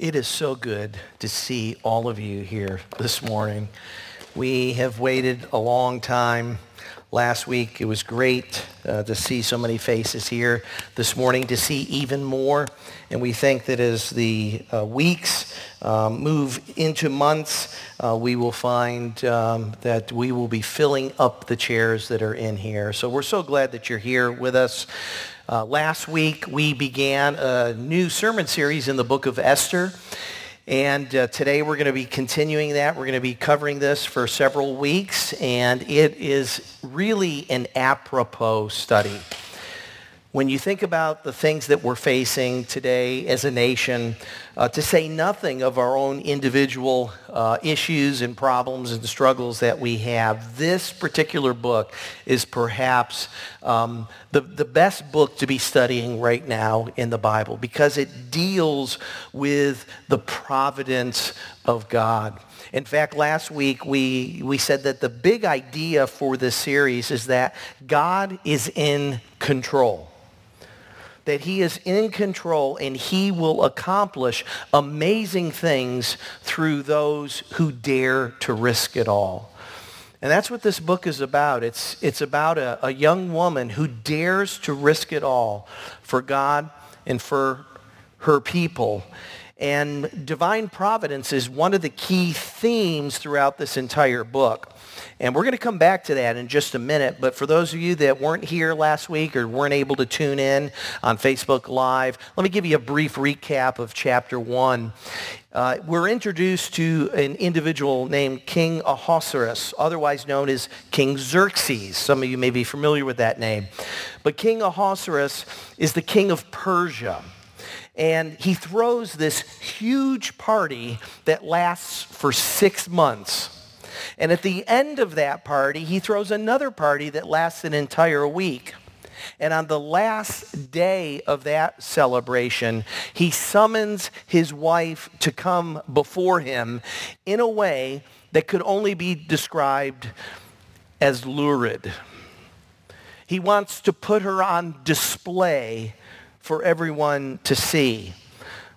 It is so good to see all of you here this morning. We have waited a long time. Last week, it was great uh, to see so many faces here. This morning, to see even more. And we think that as the uh, weeks um, move into months, uh, we will find um, that we will be filling up the chairs that are in here. So we're so glad that you're here with us. Uh, last week, we began a new sermon series in the book of Esther. And uh, today we're going to be continuing that. We're going to be covering this for several weeks. And it is really an apropos study. When you think about the things that we're facing today as a nation, uh, to say nothing of our own individual uh, issues and problems and struggles that we have, this particular book is perhaps um, the, the best book to be studying right now in the Bible because it deals with the providence of God. In fact, last week we, we said that the big idea for this series is that God is in control that he is in control and he will accomplish amazing things through those who dare to risk it all. And that's what this book is about. It's, it's about a, a young woman who dares to risk it all for God and for her people. And divine providence is one of the key themes throughout this entire book. And we're going to come back to that in just a minute. But for those of you that weren't here last week or weren't able to tune in on Facebook Live, let me give you a brief recap of chapter 1. Uh, we're introduced to an individual named King Ahasuerus, otherwise known as King Xerxes. Some of you may be familiar with that name. But King Ahasuerus is the king of Persia. And he throws this huge party that lasts for six months. And at the end of that party, he throws another party that lasts an entire week. And on the last day of that celebration, he summons his wife to come before him in a way that could only be described as lurid. He wants to put her on display for everyone to see.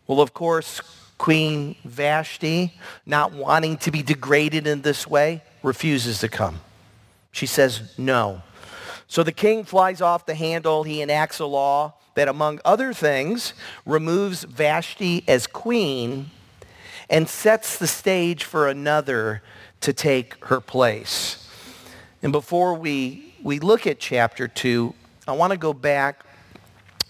Well, of course, Queen Vashti, not wanting to be degraded in this way, refuses to come. She says no. So the king flies off the handle. He enacts a law that, among other things, removes Vashti as queen and sets the stage for another to take her place. And before we, we look at chapter 2, I want to go back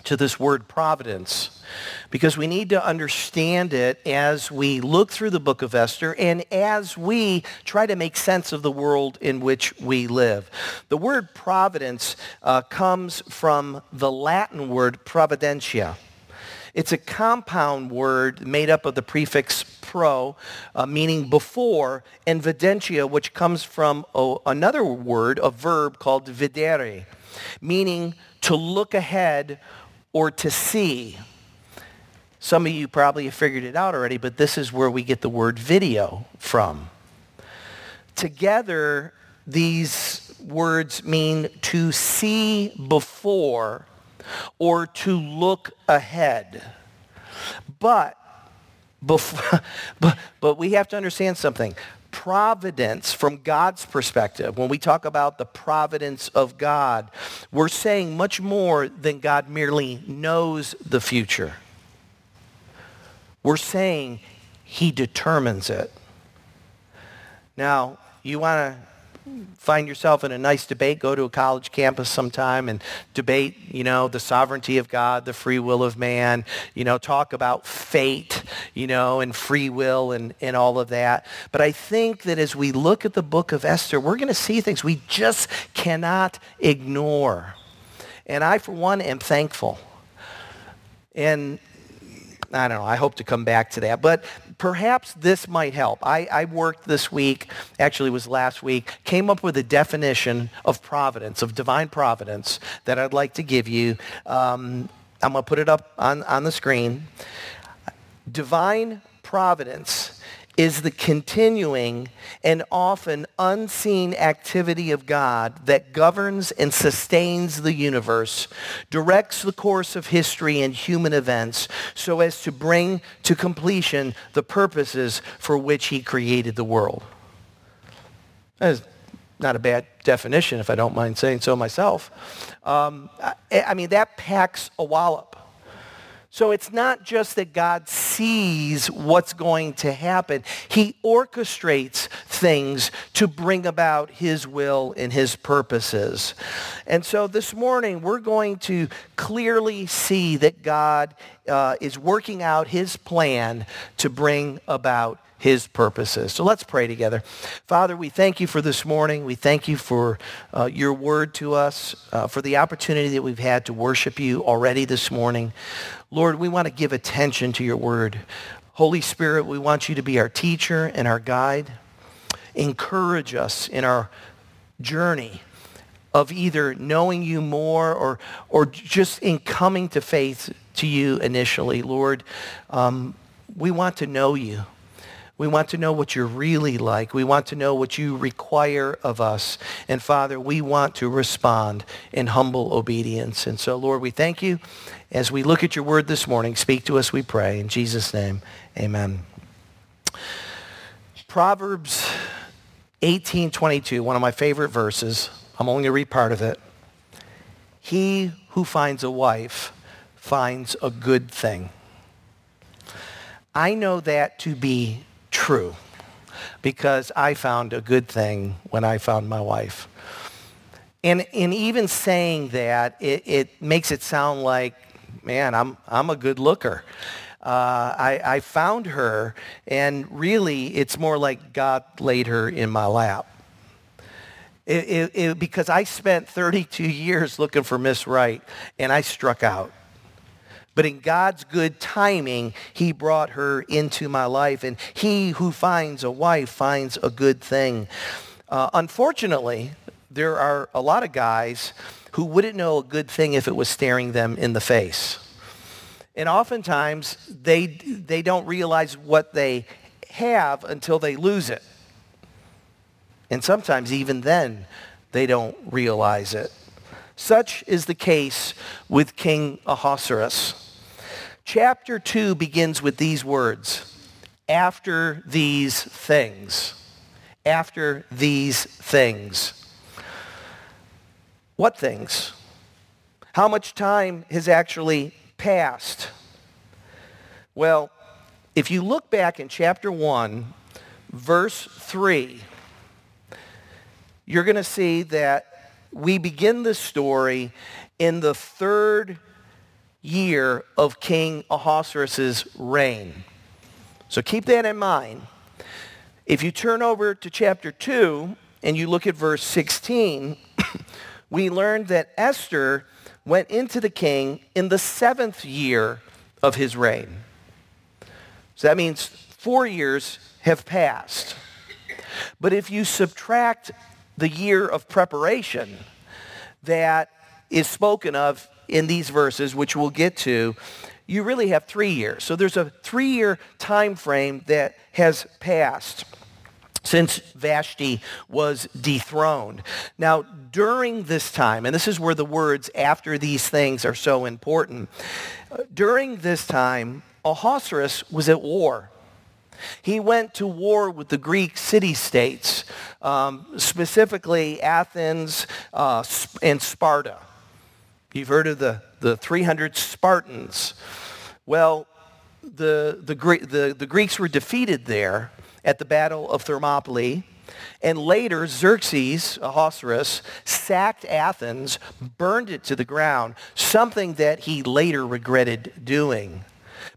to this word providence because we need to understand it as we look through the book of Esther and as we try to make sense of the world in which we live. The word providence uh, comes from the Latin word providentia. It's a compound word made up of the prefix pro, uh, meaning before, and videntia, which comes from oh, another word, a verb called videre, meaning to look ahead or to see. Some of you probably have figured it out already, but this is where we get the word video from. Together, these words mean to see before or to look ahead. But, before, but, but we have to understand something providence from God's perspective, when we talk about the providence of God, we're saying much more than God merely knows the future. We're saying he determines it. Now, you want to find yourself in a nice debate, go to a college campus sometime and debate, you know, the sovereignty of God, the free will of man, you know, talk about fate, you know, and free will and, and all of that. But I think that as we look at the book of Esther, we're going to see things we just cannot ignore. And I, for one, am thankful. And I don't know, I hope to come back to that. But perhaps this might help. I, I worked this week, actually was last week, came up with a definition of providence, of divine providence that I'd like to give you. Um, I'm going to put it up on, on the screen. Divine providence is the continuing and often unseen activity of God that governs and sustains the universe, directs the course of history and human events so as to bring to completion the purposes for which he created the world. That is not a bad definition, if I don't mind saying so myself. Um, I, I mean, that packs a wallop. So it's not just that God sees what's going to happen. He orchestrates things to bring about his will and his purposes. And so this morning we're going to clearly see that God uh, is working out his plan to bring about his purposes. So let's pray together. Father, we thank you for this morning. We thank you for uh, your word to us, uh, for the opportunity that we've had to worship you already this morning. Lord, we want to give attention to your word. Holy Spirit, we want you to be our teacher and our guide. Encourage us in our journey of either knowing you more or, or just in coming to faith to you initially. Lord, um, we want to know you. We want to know what you're really like. We want to know what you require of us. And Father, we want to respond in humble obedience. And so, Lord, we thank you. As we look at your word this morning, speak to us, we pray. In Jesus' name, amen. Proverbs 18:22, one of my favorite verses. I'm only going to read part of it. He who finds a wife finds a good thing. I know that to be true because I found a good thing when I found my wife. And in even saying that, it, it, makes it sound like, man, I'm, I'm a good looker. Uh, I, I found her, and really, it's more like God laid her in my lap. It, it, it, because I spent 32 years looking for Miss Right, and I struck out. But in God's good timing, he brought her into my life. And he who finds a wife finds a good thing. Uh, unfortunately, there are a lot of guys who wouldn't know a good thing if it was staring them in the face. And oftentimes, they, they don't realize what they have until they lose it. And sometimes even then, they don't realize it. Such is the case with King Ahasuerus. Chapter 2 begins with these words, after these things. After these things. What things? How much time has actually passed? Well, if you look back in chapter 1, verse 3, you're going to see that we begin the story in the third year of King Ahasuerus' reign. So keep that in mind. If you turn over to chapter 2 and you look at verse 16, we learn that Esther went into the king in the seventh year of his reign. So that means four years have passed. But if you subtract the year of preparation that is spoken of in these verses, which we'll get to, you really have three years. So there's a three-year time frame that has passed since Vashti was dethroned. Now, during this time, and this is where the words after these things are so important, during this time, Ahasuerus was at war. He went to war with the Greek city-states, um, specifically Athens uh, and Sparta. You've heard of the, the 300 Spartans. Well, the, the, the, the Greeks were defeated there at the Battle of Thermopylae. And later, Xerxes, Ahasuerus, sacked Athens, burned it to the ground, something that he later regretted doing.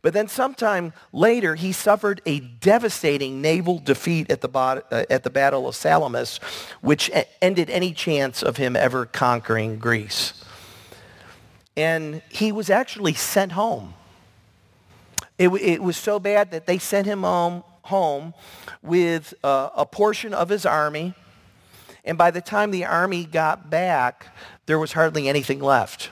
But then sometime later, he suffered a devastating naval defeat at the, uh, at the Battle of Salamis, which ended any chance of him ever conquering Greece and he was actually sent home. It, it was so bad that they sent him home, home with uh, a portion of his army, and by the time the army got back, there was hardly anything left.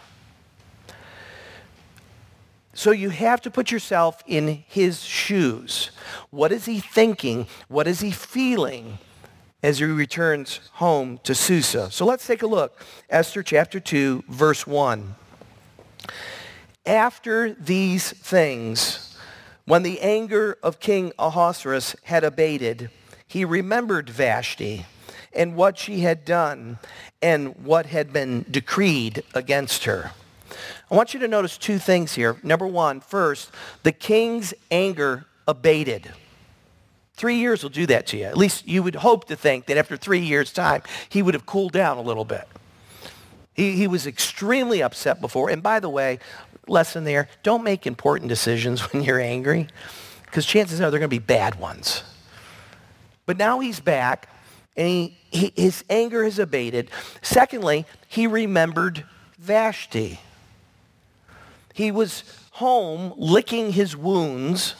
So you have to put yourself in his shoes. What is he thinking? What is he feeling as he returns home to Susa? So let's take a look. Esther chapter 2, verse 1. After these things, when the anger of King Ahasuerus had abated, he remembered Vashti and what she had done and what had been decreed against her. I want you to notice two things here. Number one, first, the king's anger abated. Three years will do that to you. At least you would hope to think that after three years' time, he would have cooled down a little bit. He, he was extremely upset before. And by the way, lesson there, don't make important decisions when you're angry because chances are they're going to be bad ones. But now he's back and he, he, his anger has abated. Secondly, he remembered Vashti. He was home licking his wounds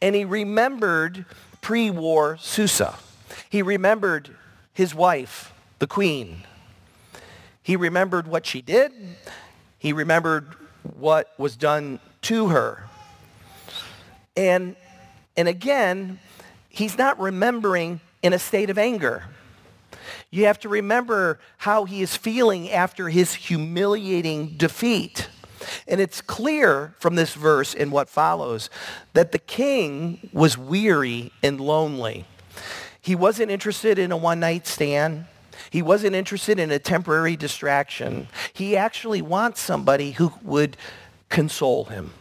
and he remembered pre-war Susa. He remembered his wife, the queen. He remembered what she did. He remembered what was done to her. And, and again, he's not remembering in a state of anger. You have to remember how he is feeling after his humiliating defeat. And it's clear from this verse and what follows that the king was weary and lonely. He wasn't interested in a one-night stand. He wasn't interested in a temporary distraction. He actually wants somebody who would console him,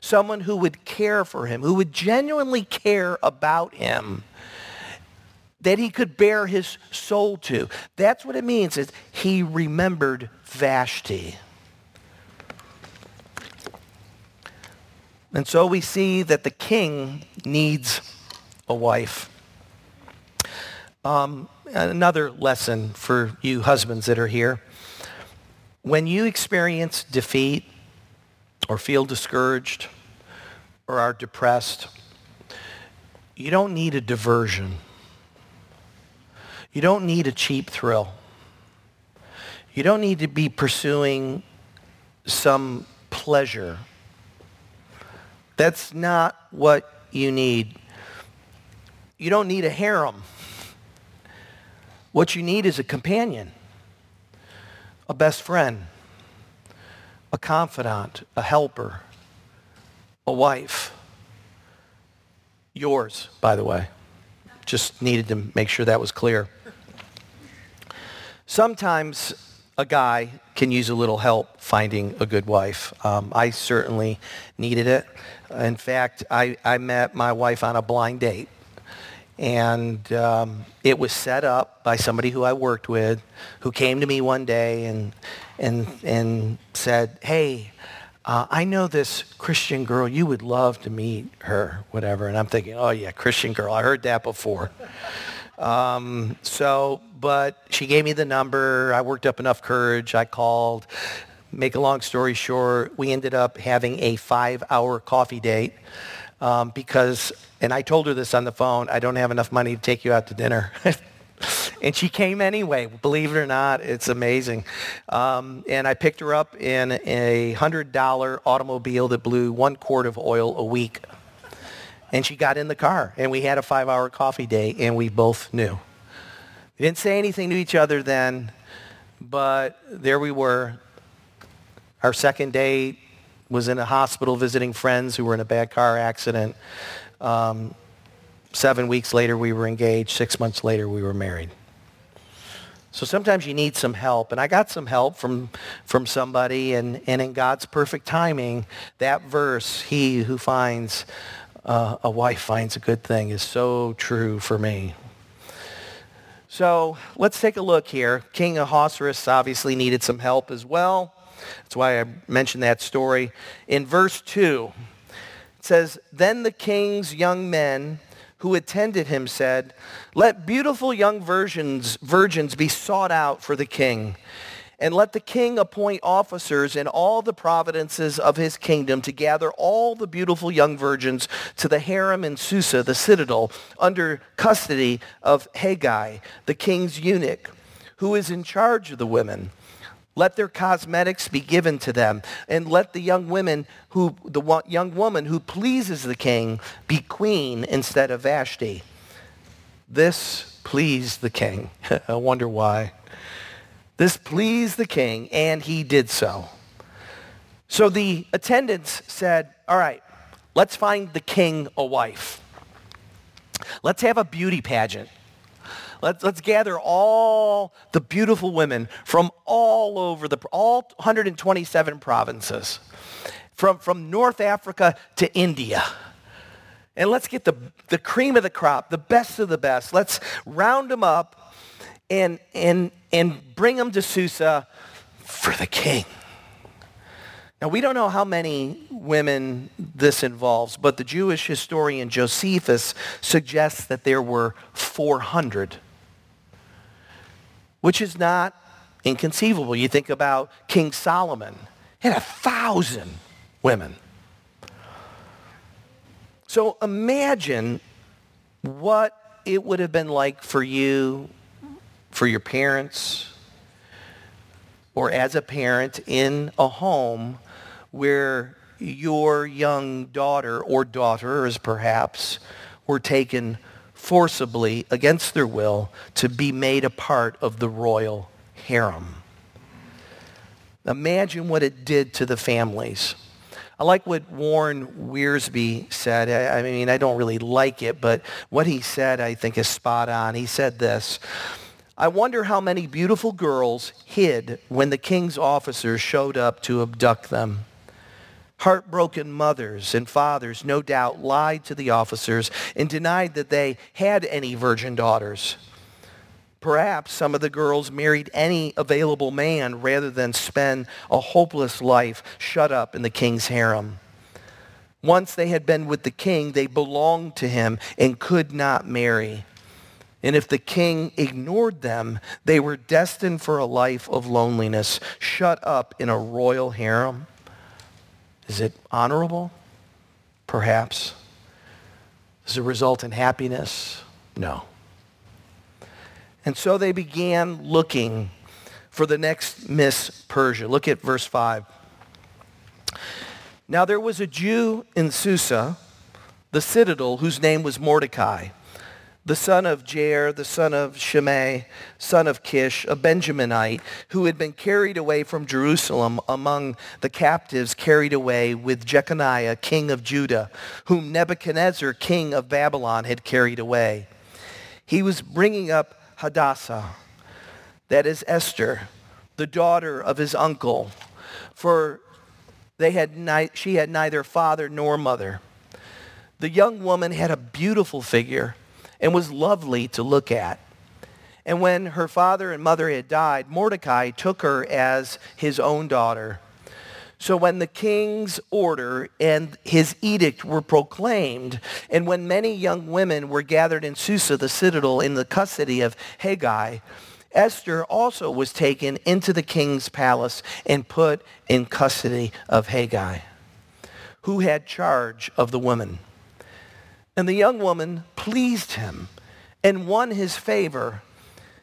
someone who would care for him, who would genuinely care about him, that he could bare his soul to. That's what it means is he remembered Vashti. And so we see that the king needs a wife. Um, another lesson for you husbands that are here. When you experience defeat or feel discouraged or are depressed, you don't need a diversion. You don't need a cheap thrill. You don't need to be pursuing some pleasure that's not what you need. You don't need a harem. What you need is a companion, a best friend, a confidant, a helper, a wife. Yours, by the way. Just needed to make sure that was clear. Sometimes a guy can use a little help finding a good wife. Um, I certainly needed it. In fact, I, I met my wife on a blind date. And um, it was set up by somebody who I worked with who came to me one day and, and, and said, hey, uh, I know this Christian girl. You would love to meet her, whatever. And I'm thinking, oh, yeah, Christian girl. I heard that before. Um, so, but she gave me the number. I worked up enough courage. I called. Make a long story short, we ended up having a five-hour coffee date um, because, and I told her this on the phone, I don't have enough money to take you out to dinner. and she came anyway. Believe it or not, it's amazing. Um, and I picked her up in a $100 automobile that blew one quart of oil a week. And she got in the car, and we had a five-hour coffee date, and we both knew. We didn't say anything to each other then, but there we were. Our second date was in a hospital visiting friends who were in a bad car accident. Um, seven weeks later, we were engaged. Six months later, we were married. So sometimes you need some help. And I got some help from, from somebody. And, and in God's perfect timing, that verse, he who finds uh, a wife finds a good thing is so true for me. So let's take a look here. King Ahasuerus obviously needed some help as well. That's why I mentioned that story. In verse 2, it says, Then the king's young men who attended him said, Let beautiful young virgins, virgins be sought out for the king and let the king appoint officers in all the provinces of his kingdom to gather all the beautiful young virgins to the harem in Susa, the citadel, under custody of Hegai, the king's eunuch, who is in charge of the women. Let their cosmetics be given to them, and let the young women who the young woman who pleases the king be queen instead of Vashti. This pleased the king. I wonder why. This pleased the king, and he did so. So the attendants said, all right, let's find the king a wife. Let's have a beauty pageant. Let's, let's gather all the beautiful women from all over the, all 127 provinces, from, from North Africa to India. And let's get the, the cream of the crop, the best of the best. Let's round them up and, and, and bring them to Susa for the king. Now, we don't know how many women this involves, but the Jewish historian Josephus suggests that there were 400 which is not inconceivable. You think about King Solomon, he had a thousand women. So imagine what it would have been like for you, for your parents, or as a parent in a home where your young daughter or daughters perhaps were taken forcibly, against their will, to be made a part of the royal harem. Imagine what it did to the families. I like what Warren Wiersbe said. I, mean, I don't really like it, but what he said I think is spot on. He said this, I wonder how many beautiful girls hid when the king's officers showed up to abduct them. Heartbroken mothers and fathers no doubt lied to the officers and denied that they had any virgin daughters. Perhaps some of the girls married any available man rather than spend a hopeless life shut up in the king's harem. Once they had been with the king, they belonged to him and could not marry. And if the king ignored them, they were destined for a life of loneliness, shut up in a royal harem. Is it honorable? Perhaps. Does it result in happiness? No. And so they began looking for the next Miss Persia. Look at verse 5. Now there was a Jew in Susa, the citadel, whose name was Mordecai the son of Jair, the son of Shimei, son of Kish, a Benjaminite, who had been carried away from Jerusalem among the captives carried away with Jeconiah, king of Judah, whom Nebuchadnezzar, king of Babylon, had carried away. He was bringing up Hadassah, that is Esther, the daughter of his uncle, for they had ni- she had neither father nor mother. The young woman had a beautiful figure and was lovely to look at. And when her father and mother had died, Mordecai took her as his own daughter. So when the king's order and his edict were proclaimed, and when many young women were gathered in Susa, the citadel, in the custody of Hegai, Esther also was taken into the king's palace and put in custody of Hegai, who had charge of the women. And the young woman pleased him and won his favor.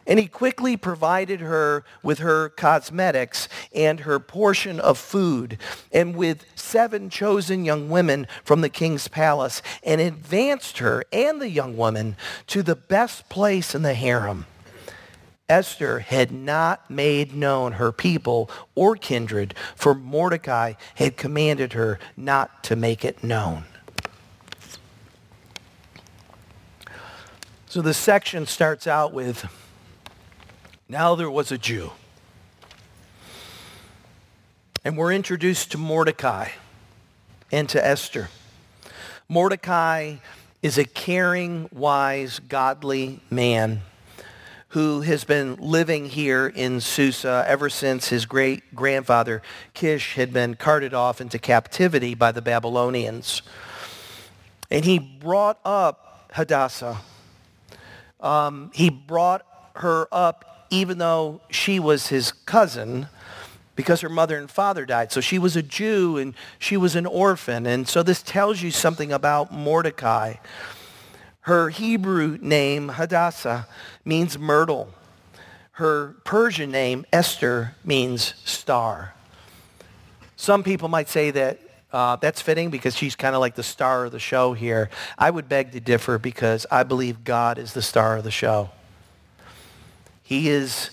And he quickly provided her with her cosmetics and her portion of food, and with seven chosen young women from the king's palace, and advanced her and the young woman to the best place in the harem. Esther had not made known her people or kindred, for Mordecai had commanded her not to make it known. So the section starts out with, now there was a Jew. And we're introduced to Mordecai and to Esther. Mordecai is a caring, wise, godly man who has been living here in Susa ever since his great grandfather Kish had been carted off into captivity by the Babylonians. And he brought up Hadassah, um, he brought her up even though she was his cousin because her mother and father died. So she was a Jew and she was an orphan. And so this tells you something about Mordecai. Her Hebrew name, Hadassah, means myrtle. her Persian name, Esther, means star. Some people might say that uh, that's fitting because she's kind of like the star of the show here. I would beg to differ because I believe God is the star of the show. He is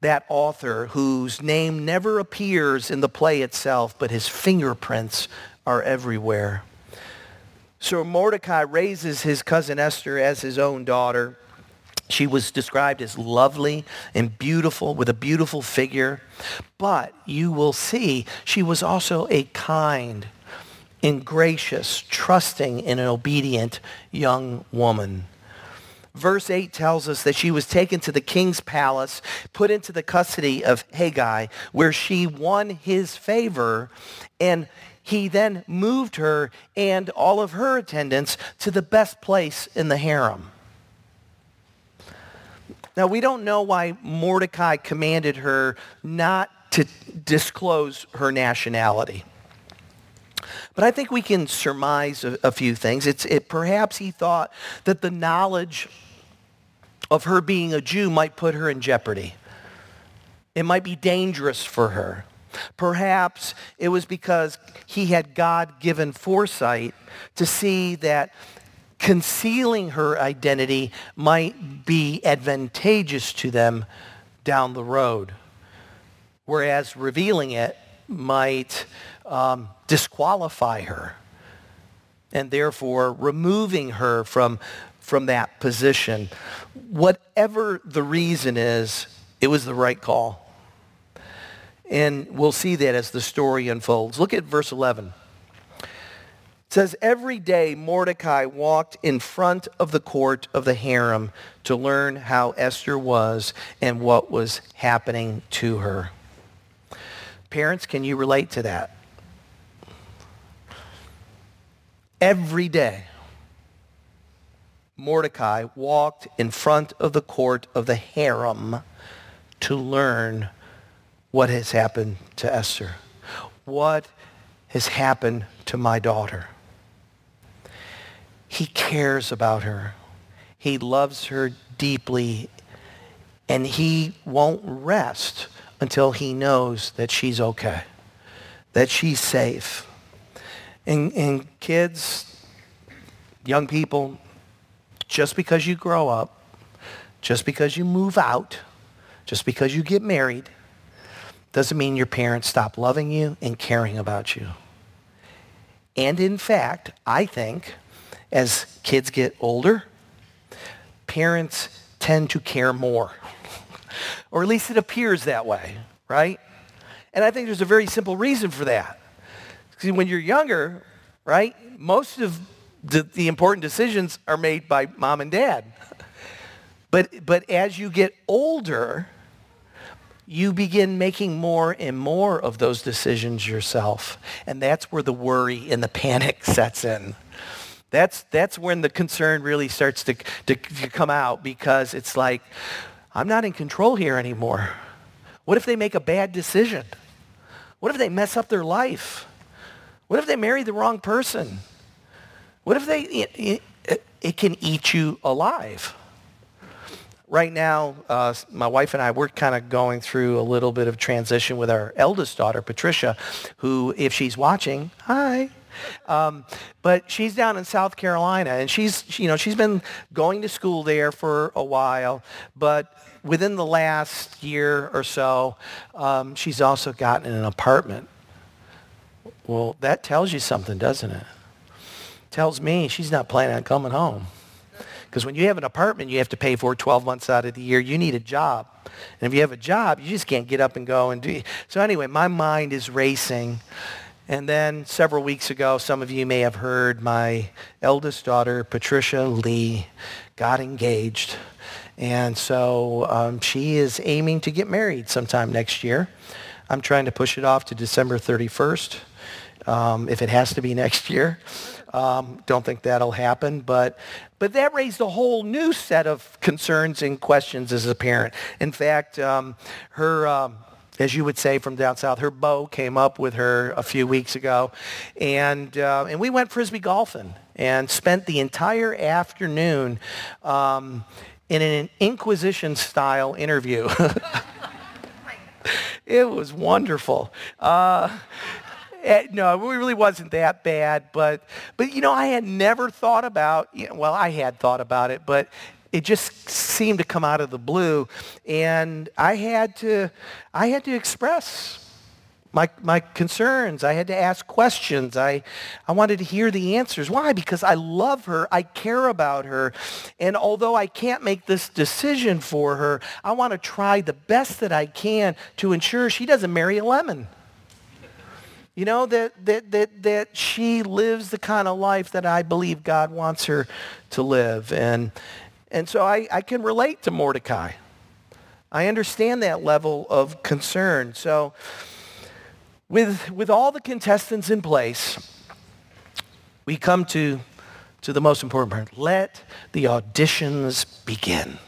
that author whose name never appears in the play itself, but his fingerprints are everywhere. So Mordecai raises his cousin Esther as his own daughter. She was described as lovely and beautiful with a beautiful figure. But you will see she was also a kind and gracious, trusting and an obedient young woman. Verse 8 tells us that she was taken to the king's palace, put into the custody of Hegai, where she won his favor, and he then moved her and all of her attendants to the best place in the harem. Now, we don't know why Mordecai commanded her not to disclose her nationality. But I think we can surmise a, a few things. It's, it, perhaps he thought that the knowledge of her being a Jew might put her in jeopardy. It might be dangerous for her. Perhaps it was because he had God-given foresight to see that concealing her identity might be advantageous to them down the road, whereas revealing it might um, disqualify her and therefore removing her from, from that position. Whatever the reason is, it was the right call. And we'll see that as the story unfolds. Look at verse 11. Says, every day Mordecai walked in front of the court of the harem to learn how Esther was and what was happening to her. Parents, can you relate to that? Every day, Mordecai walked in front of the court of the harem to learn what has happened to Esther. What has happened to my daughter? He cares about her. He loves her deeply. And he won't rest until he knows that she's okay, that she's safe. And, and kids, young people, just because you grow up, just because you move out, just because you get married, doesn't mean your parents stop loving you and caring about you. And in fact, I think as kids get older, parents tend to care more. or at least it appears that way, right? And I think there's a very simple reason for that. See, when you're younger, right, most of the, the important decisions are made by mom and dad. But, but as you get older, you begin making more and more of those decisions yourself. And that's where the worry and the panic sets in. That's, that's when the concern really starts to, to, to come out because it's like, I'm not in control here anymore. What if they make a bad decision? What if they mess up their life? What if they marry the wrong person? What if they, it, it, it can eat you alive? Right now, uh, my wife and I, we're kind of going through a little bit of transition with our eldest daughter, Patricia, who, if she's watching, hi, um, but she's down in South Carolina, and she's, you know, she's been going to school there for a while, but within the last year or so, um, she's also gotten an apartment. Well, that tells you something, doesn't it? Tells me she's not planning on coming home. Because when you have an apartment you have to pay for 12 months out of the year, you need a job. And if you have a job, you just can't get up and go and do. So anyway, my mind is racing. And then several weeks ago, some of you may have heard my eldest daughter, Patricia Lee, got engaged. And so um, she is aiming to get married sometime next year. I'm trying to push it off to December 31st, um, if it has to be next year. Um, don't think that'll happen, but but that raised a whole new set of concerns and questions as a parent. In fact, um, her um, as you would say from down south. Her beau came up with her a few weeks ago, and uh, and we went frisbee golfing and spent the entire afternoon. Um, in an Inquisition-style interview. it was wonderful. Uh, no, it really wasn't that bad, but but you know, I had never thought about. You know, well, I had thought about it, but it just seemed to come out of the blue, and I had to I had to express my, my concerns. I had to ask questions. I, I wanted to hear the answers. Why? Because I love her. I care about her. And although I can't make this decision for her, I want to try the best that I can to ensure she doesn't marry a lemon. You know, that, that, that, that she lives the kind of life that I believe God wants her to live. And, and so I, I can relate to Mordecai. I understand that level of concern. So with, with all the contestants in place, we come to, to the most important part. Let the auditions begin.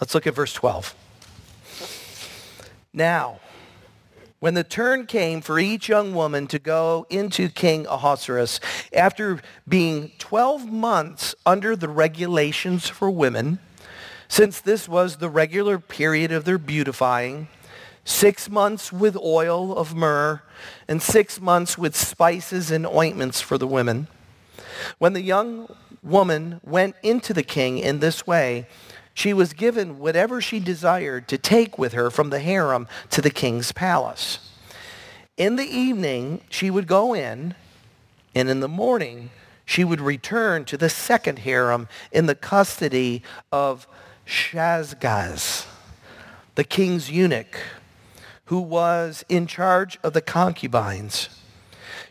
Let's look at verse 12. Now, when the turn came for each young woman to go into King Ahasuerus, after being 12 months under the regulations for women, since this was the regular period of their beautifying, six months with oil of myrrh, and six months with spices and ointments for the women. When the young woman went into the king in this way, she was given whatever she desired to take with her from the harem to the king's palace. In the evening, she would go in, and in the morning, she would return to the second harem in the custody of Shaashgaz, the king's eunuch who was in charge of the concubines.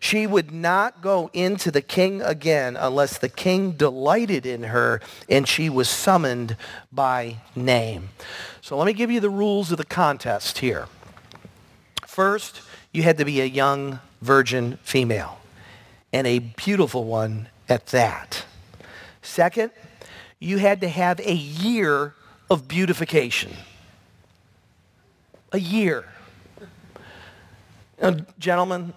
She would not go into the king again unless the king delighted in her and she was summoned by name. So let me give you the rules of the contest here. First, you had to be a young virgin female and a beautiful one at that. Second, you had to have a year of beautification. A year. Now, gentlemen,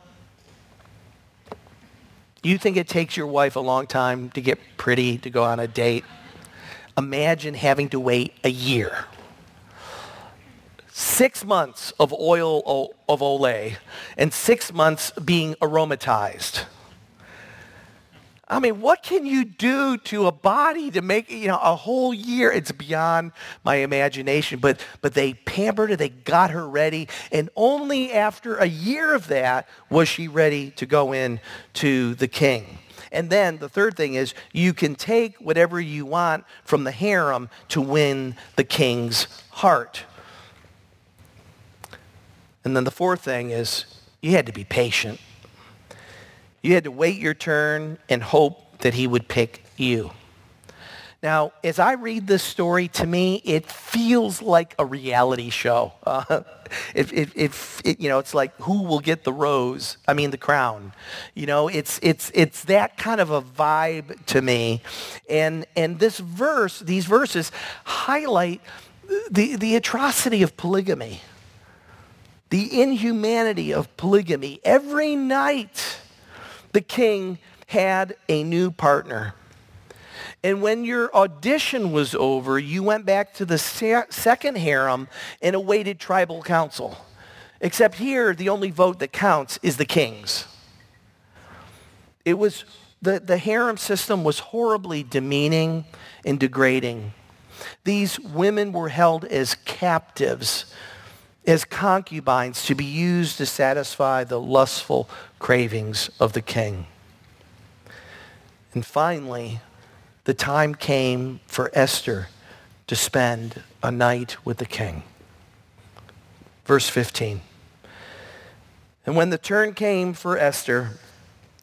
you think it takes your wife a long time to get pretty to go on a date? Imagine having to wait a year. Six months of oil of Olay and six months being aromatized. I mean, what can you do to a body to make, you know, a whole year? It's beyond my imagination. But, but they pampered her, they got her ready, and only after a year of that was she ready to go in to the king. And then the third thing is you can take whatever you want from the harem to win the king's heart. And then the fourth thing is you had to be patient. You had to wait your turn and hope that he would pick you. Now, as I read this story, to me, it feels like a reality show. Uh, if it, you know, it's like who will get the rose? I mean, the crown. You know, it's it's it's that kind of a vibe to me, and and this verse, these verses, highlight the the atrocity of polygamy, the inhumanity of polygamy. Every night the king had a new partner. And when your audition was over, you went back to the second harem and awaited tribal council. Except here, the only vote that counts is the king's. It was, the, the harem system was horribly demeaning and degrading. These women were held as captives as concubines to be used to satisfy the lustful cravings of the king. And finally, the time came for Esther to spend a night with the king. Verse 15. And when the turn came for Esther,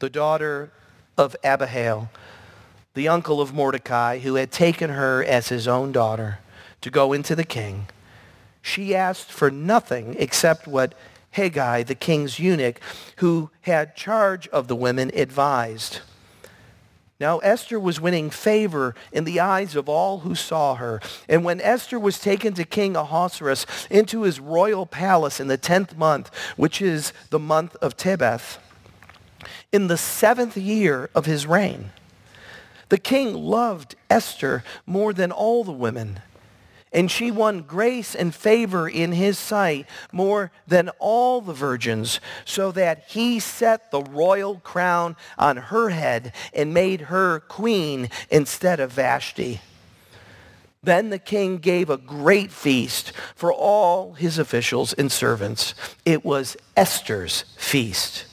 the daughter of Abihail, the uncle of Mordecai, who had taken her as his own daughter, to go into the king, she asked for nothing except what Hegai, the king's eunuch, who had charge of the women, advised. Now Esther was winning favor in the eyes of all who saw her. And when Esther was taken to King Ahasuerus into his royal palace in the tenth month, which is the month of Tebeth, in the seventh year of his reign, The king loved Esther more than all the women, and she won grace and favor in his sight more than all the virgins, so that he set the royal crown on her head and made her queen instead of Vashti. Then the king gave a great feast for all his officials and servants. It was Esther's feast.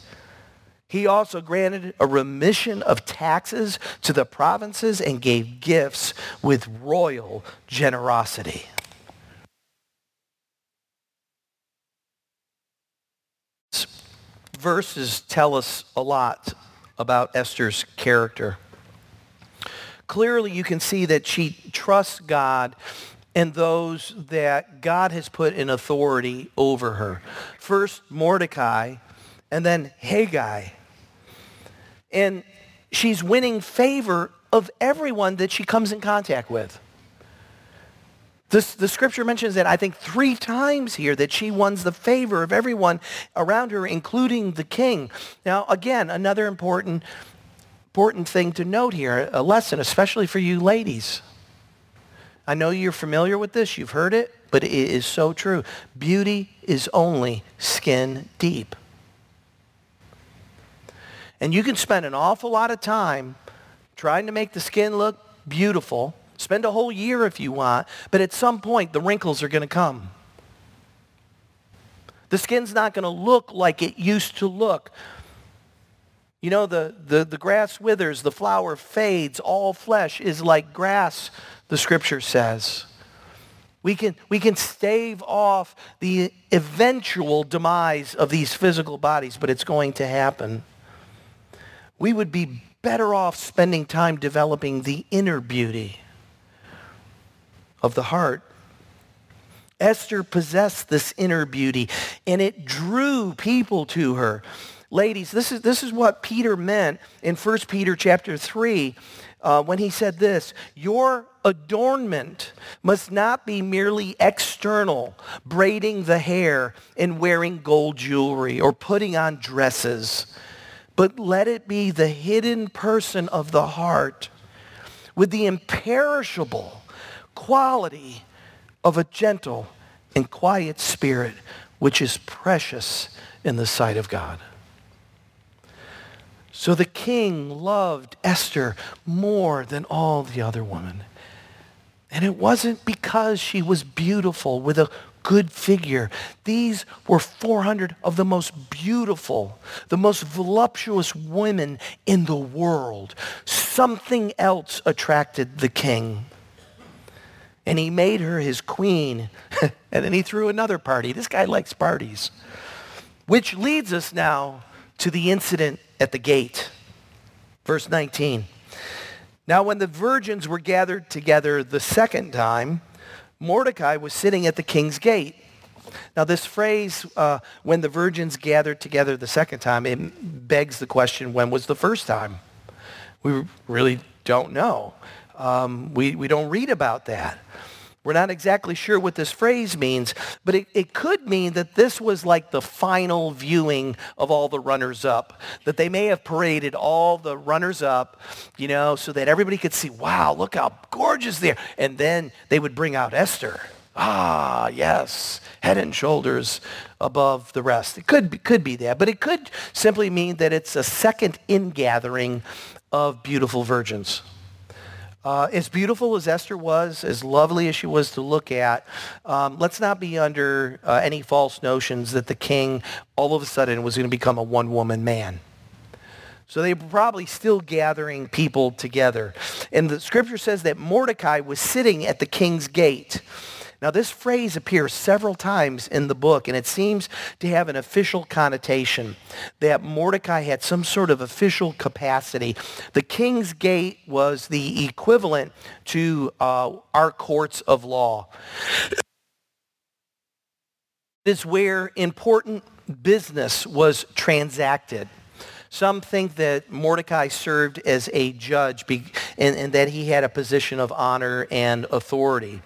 He also granted a remission of taxes to the provinces and gave gifts with royal generosity. Verses tell us a lot about Esther's character. Clearly, you can see that she trusts God and those that God has put in authority over her. First, Mordecai, and then Hegai. And she's winning favor of everyone that she comes in contact with. This, the scripture mentions that I think three times here that she wins the favor of everyone around her, including the king. Now, again, another important, important thing to note here, a lesson, especially for you ladies. I know you're familiar with this, you've heard it, but it is so true. Beauty is only skin deep. And you can spend an awful lot of time trying to make the skin look beautiful. Spend a whole year if you want, but at some point the wrinkles are going to come. The skin's not going to look like it used to look. You know, the, the, the grass withers, the flower fades, all flesh is like grass, the scripture says. We can, we can stave off the eventual demise of these physical bodies, but it's going to happen we would be better off spending time developing the inner beauty of the heart. Esther possessed this inner beauty, and it drew people to her. Ladies, this is, this is what Peter meant in 1 Peter chapter 3 uh, when he said this, your adornment must not be merely external, braiding the hair and wearing gold jewelry or putting on dresses but let it be the hidden person of the heart with the imperishable quality of a gentle and quiet spirit, which is precious in the sight of God. So the king loved Esther more than all the other women. And it wasn't because she was beautiful with a good figure. These were 400 of the most beautiful, the most voluptuous women in the world. Something else attracted the king. And he made her his queen. and then he threw another party. This guy likes parties. Which leads us now to the incident at the gate. Verse 19. Now when the virgins were gathered together the second time, Mordecai was sitting at the king's gate. Now, this phrase, uh, when the virgins gathered together the second time, it begs the question, when was the first time? We really don't know. Um, we, we don't read about that. We're not exactly sure what this phrase means, but it, it could mean that this was like the final viewing of all the runners up. That they may have paraded all the runners up, you know, so that everybody could see, wow, look how gorgeous they are. And then they would bring out Esther. Ah, yes, head and shoulders above the rest. It could be, could be that, but it could simply mean that it's a second ingathering of beautiful virgins. Uh, as beautiful as Esther was, as lovely as she was to look at, um, let's not be under uh, any false notions that the king all of a sudden was going to become a one-woman man. So they were probably still gathering people together. And the scripture says that Mordecai was sitting at the king's gate. Now, this phrase appears several times in the book, and it seems to have an official connotation that Mordecai had some sort of official capacity. The king's gate was the equivalent to uh, our courts of law. It is where important business was transacted. Some think that Mordecai served as a judge and, and that he had a position of honor and authority.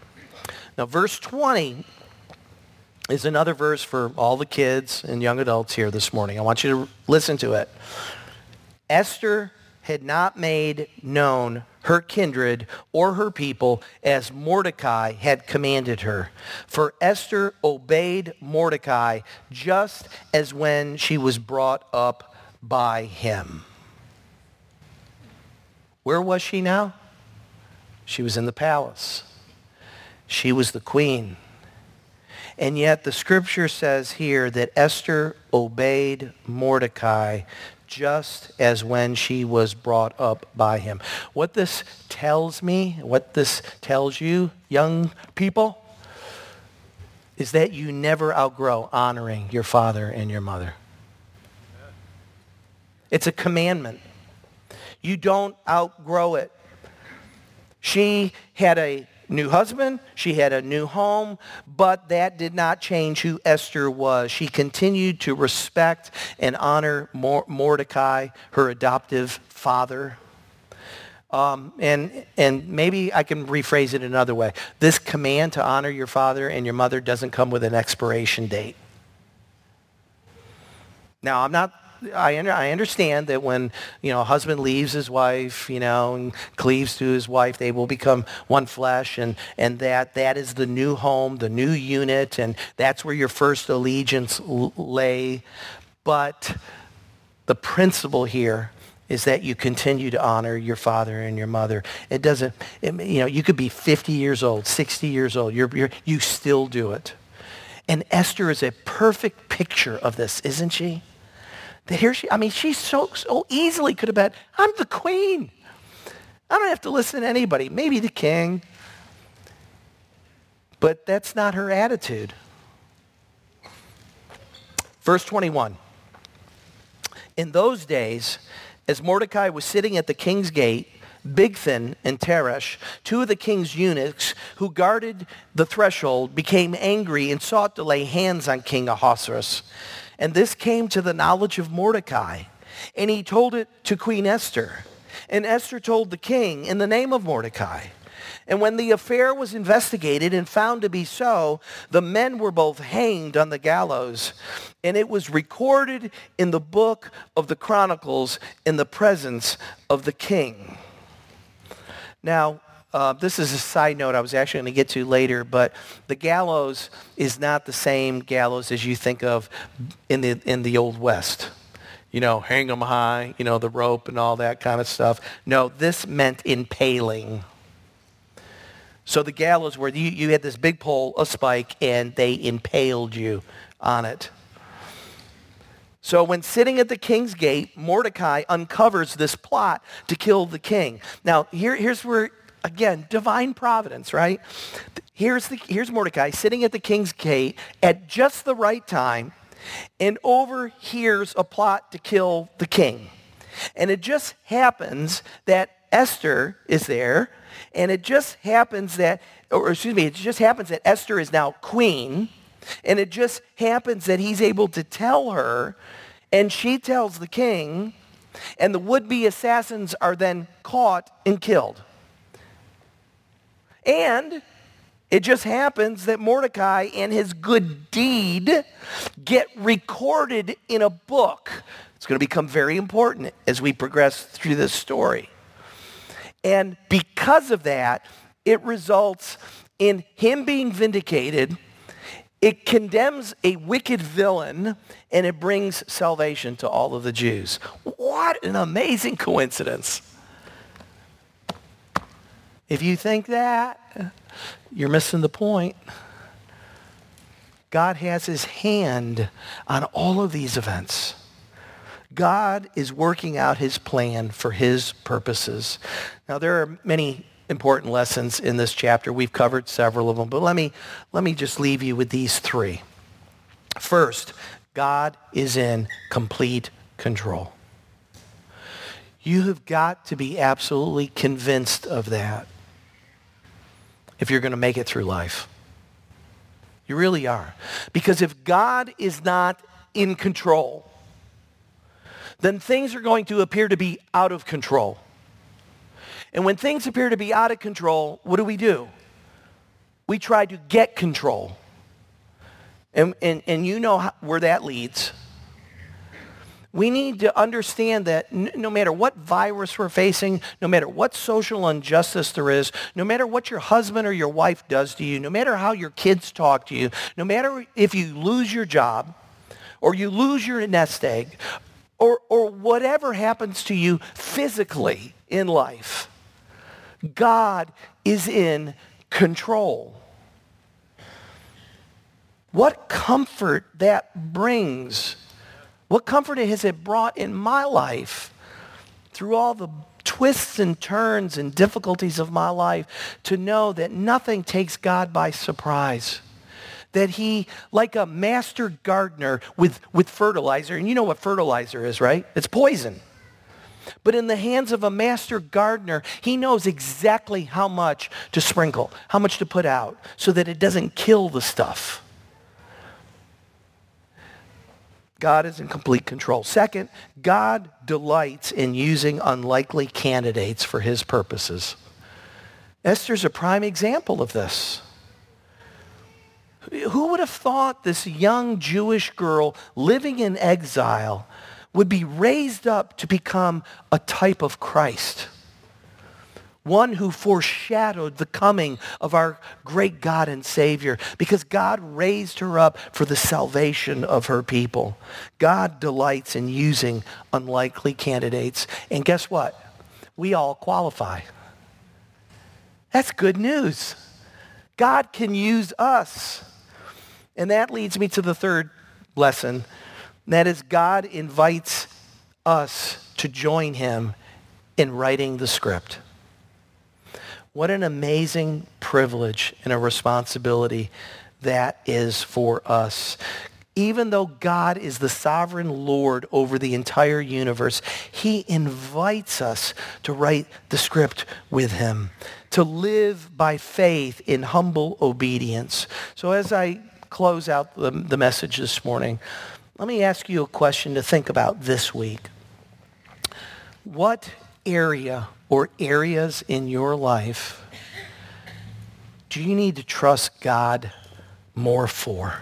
Now, verse 20 is another verse for all the kids and young adults here this morning. I want you to listen to it. Esther had not made known her kindred or her people as Mordecai had commanded her. For Esther obeyed Mordecai just as when she was brought up by him. Where was she now? She was in the palace. She was the queen. And yet the scripture says here that Esther obeyed Mordecai just as when she was brought up by him. What this tells me, what this tells you, young people, is that you never outgrow honoring your father and your mother. It's a commandment. You don't outgrow it. She had a new husband. She had a new home, but that did not change who Esther was. She continued to respect and honor Mordecai, her adoptive father. Um, and, and maybe I can rephrase it another way. This command to honor your father and your mother doesn't come with an expiration date. Now, I'm not I, I understand that when, you know, a husband leaves his wife, you know, and cleaves to his wife, they will become one flesh and, and that, that is the new home, the new unit, and that's where your first allegiance lay. But the principle here is that you continue to honor your father and your mother. It doesn't, it, you know, you could be 50 years old, 60 years old. You're, you're, you still do it. And Esther is a perfect picture of this, isn't she? That here she, I mean, she so, so easily could have been, I'm the queen. I don't have to listen to anybody, maybe the king. But that's not her attitude. Verse 21. In those days, as Mordecai was sitting at the king's gate, Bigthan and Teresh, two of the king's eunuchs who guarded the threshold, became angry and sought to lay hands on King Ahasuerus. And this came to the knowledge of Mordecai. And he told it to Queen Esther. And Esther told the king in the name of Mordecai. And when the affair was investigated and found to be so, the men were both hanged on the gallows. And it was recorded in the book of the Chronicles in the presence of the king. Now, uh, this is a side note I was actually going to get to later, but the gallows is not the same gallows as you think of in the, in the Old West. You know, hang them high, you know, the rope and all that kind of stuff. No, this meant impaling. So the gallows where you, you had this big pole, a spike, and they impaled you on it. So when sitting at the king's gate, Mordecai uncovers this plot to kill the king. Now, here, here's where Again, divine providence, right? Here's, the, here's Mordecai sitting at the king's gate at just the right time and overhears a plot to kill the king. And it just happens that Esther is there, and it just happens that, or excuse me, it just happens that Esther is now queen, and it just happens that he's able to tell her, and she tells the king, and the would-be assassins are then caught and killed. And it just happens that Mordecai and his good deed get recorded in a book. It's going to become very important as we progress through this story. And because of that, it results in him being vindicated. It condemns a wicked villain and it brings salvation to all of the Jews. What an amazing coincidence. If you think that, you're missing the point. God has his hand on all of these events. God is working out his plan for his purposes. Now, there are many important lessons in this chapter. We've covered several of them, but let me, let me just leave you with these three. First, God is in complete control. You have got to be absolutely convinced of that if you're going to make it through life. You really are. Because if God is not in control, then things are going to appear to be out of control. And when things appear to be out of control, what do we do? We try to get control. And, and, and you know how, where that leads. We need to understand that no matter what virus we're facing, no matter what social injustice there is, no matter what your husband or your wife does to you, no matter how your kids talk to you, no matter if you lose your job or you lose your nest egg or, or whatever happens to you physically in life, God is in control. What comfort that brings what comfort has it brought in my life through all the twists and turns and difficulties of my life to know that nothing takes God by surprise. That he, like a master gardener with, with fertilizer, and you know what fertilizer is, right? It's poison. But in the hands of a master gardener, he knows exactly how much to sprinkle, how much to put out, so that it doesn't kill the stuff. God is in complete control. Second, God delights in using unlikely candidates for his purposes. Esther's a prime example of this. Who would have thought this young Jewish girl living in exile would be raised up to become a type of Christ? One who foreshadowed the coming of our great God and Savior because God raised her up for the salvation of her people. God delights in using unlikely candidates. And guess what? We all qualify. That's good news. God can use us. And that leads me to the third lesson. That is God invites us to join him in writing the script. What an amazing privilege and a responsibility that is for us. Even though God is the sovereign Lord over the entire universe, he invites us to write the script with him, to live by faith in humble obedience. So as I close out the, the message this morning, let me ask you a question to think about this week. What area or areas in your life do you need to trust God more for?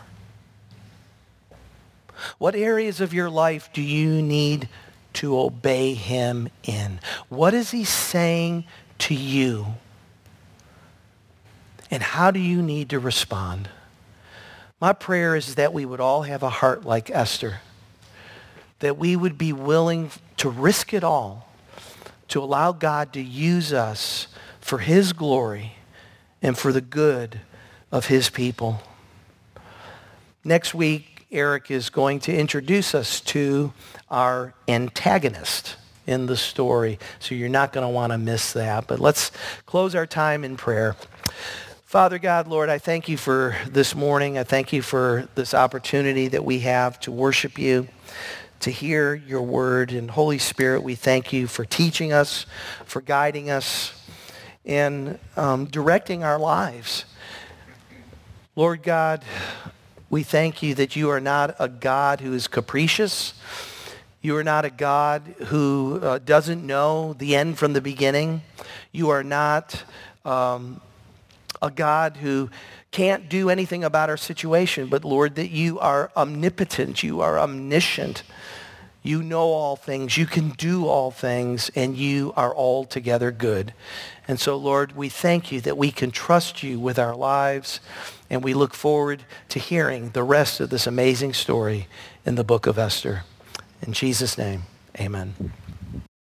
What areas of your life do you need to obey him in? What is he saying to you? And how do you need to respond? My prayer is that we would all have a heart like Esther, that we would be willing to risk it all to allow God to use us for his glory and for the good of his people. Next week, Eric is going to introduce us to our antagonist in the story. So you're not going to want to miss that. But let's close our time in prayer. Father God, Lord, I thank you for this morning. I thank you for this opportunity that we have to worship you to hear your word. And Holy Spirit, we thank you for teaching us, for guiding us, and um, directing our lives. Lord God, we thank you that you are not a God who is capricious. You are not a God who uh, doesn't know the end from the beginning. You are not um, a God who can't do anything about our situation, but Lord, that you are omnipotent, you are omniscient, you know all things, you can do all things, and you are altogether good. And so, Lord, we thank you that we can trust you with our lives, and we look forward to hearing the rest of this amazing story in the book of Esther. In Jesus' name, amen.